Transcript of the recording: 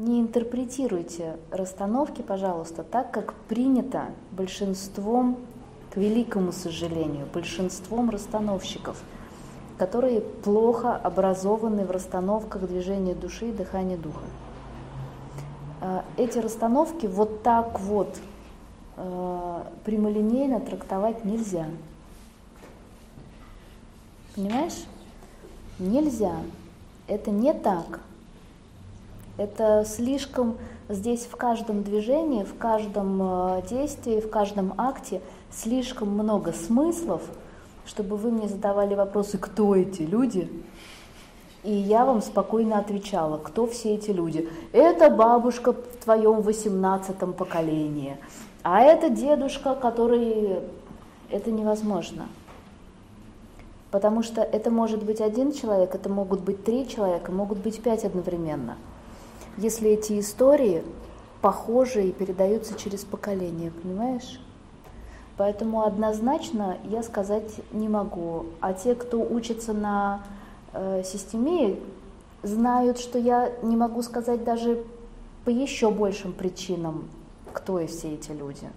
не интерпретируйте расстановки, пожалуйста, так, как принято большинством, к великому сожалению, большинством расстановщиков, которые плохо образованы в расстановках движения души и дыхания духа. А, эти расстановки вот так вот э, прямолинейно трактовать нельзя. Понимаешь? Нельзя. Это не так. Это слишком здесь в каждом движении, в каждом э, действии, в каждом акте слишком много смыслов, чтобы вы мне задавали вопросы, кто эти люди, и я вам спокойно отвечала, кто все эти люди. Это бабушка в твоем восемнадцатом поколении, а это дедушка, который... Это невозможно. Потому что это может быть один человек, это могут быть три человека, могут быть пять одновременно. Если эти истории похожи и передаются через поколение, понимаешь? Поэтому однозначно я сказать не могу. А те, кто учится на э, системе, знают, что я не могу сказать даже по еще большим причинам, кто и все эти люди.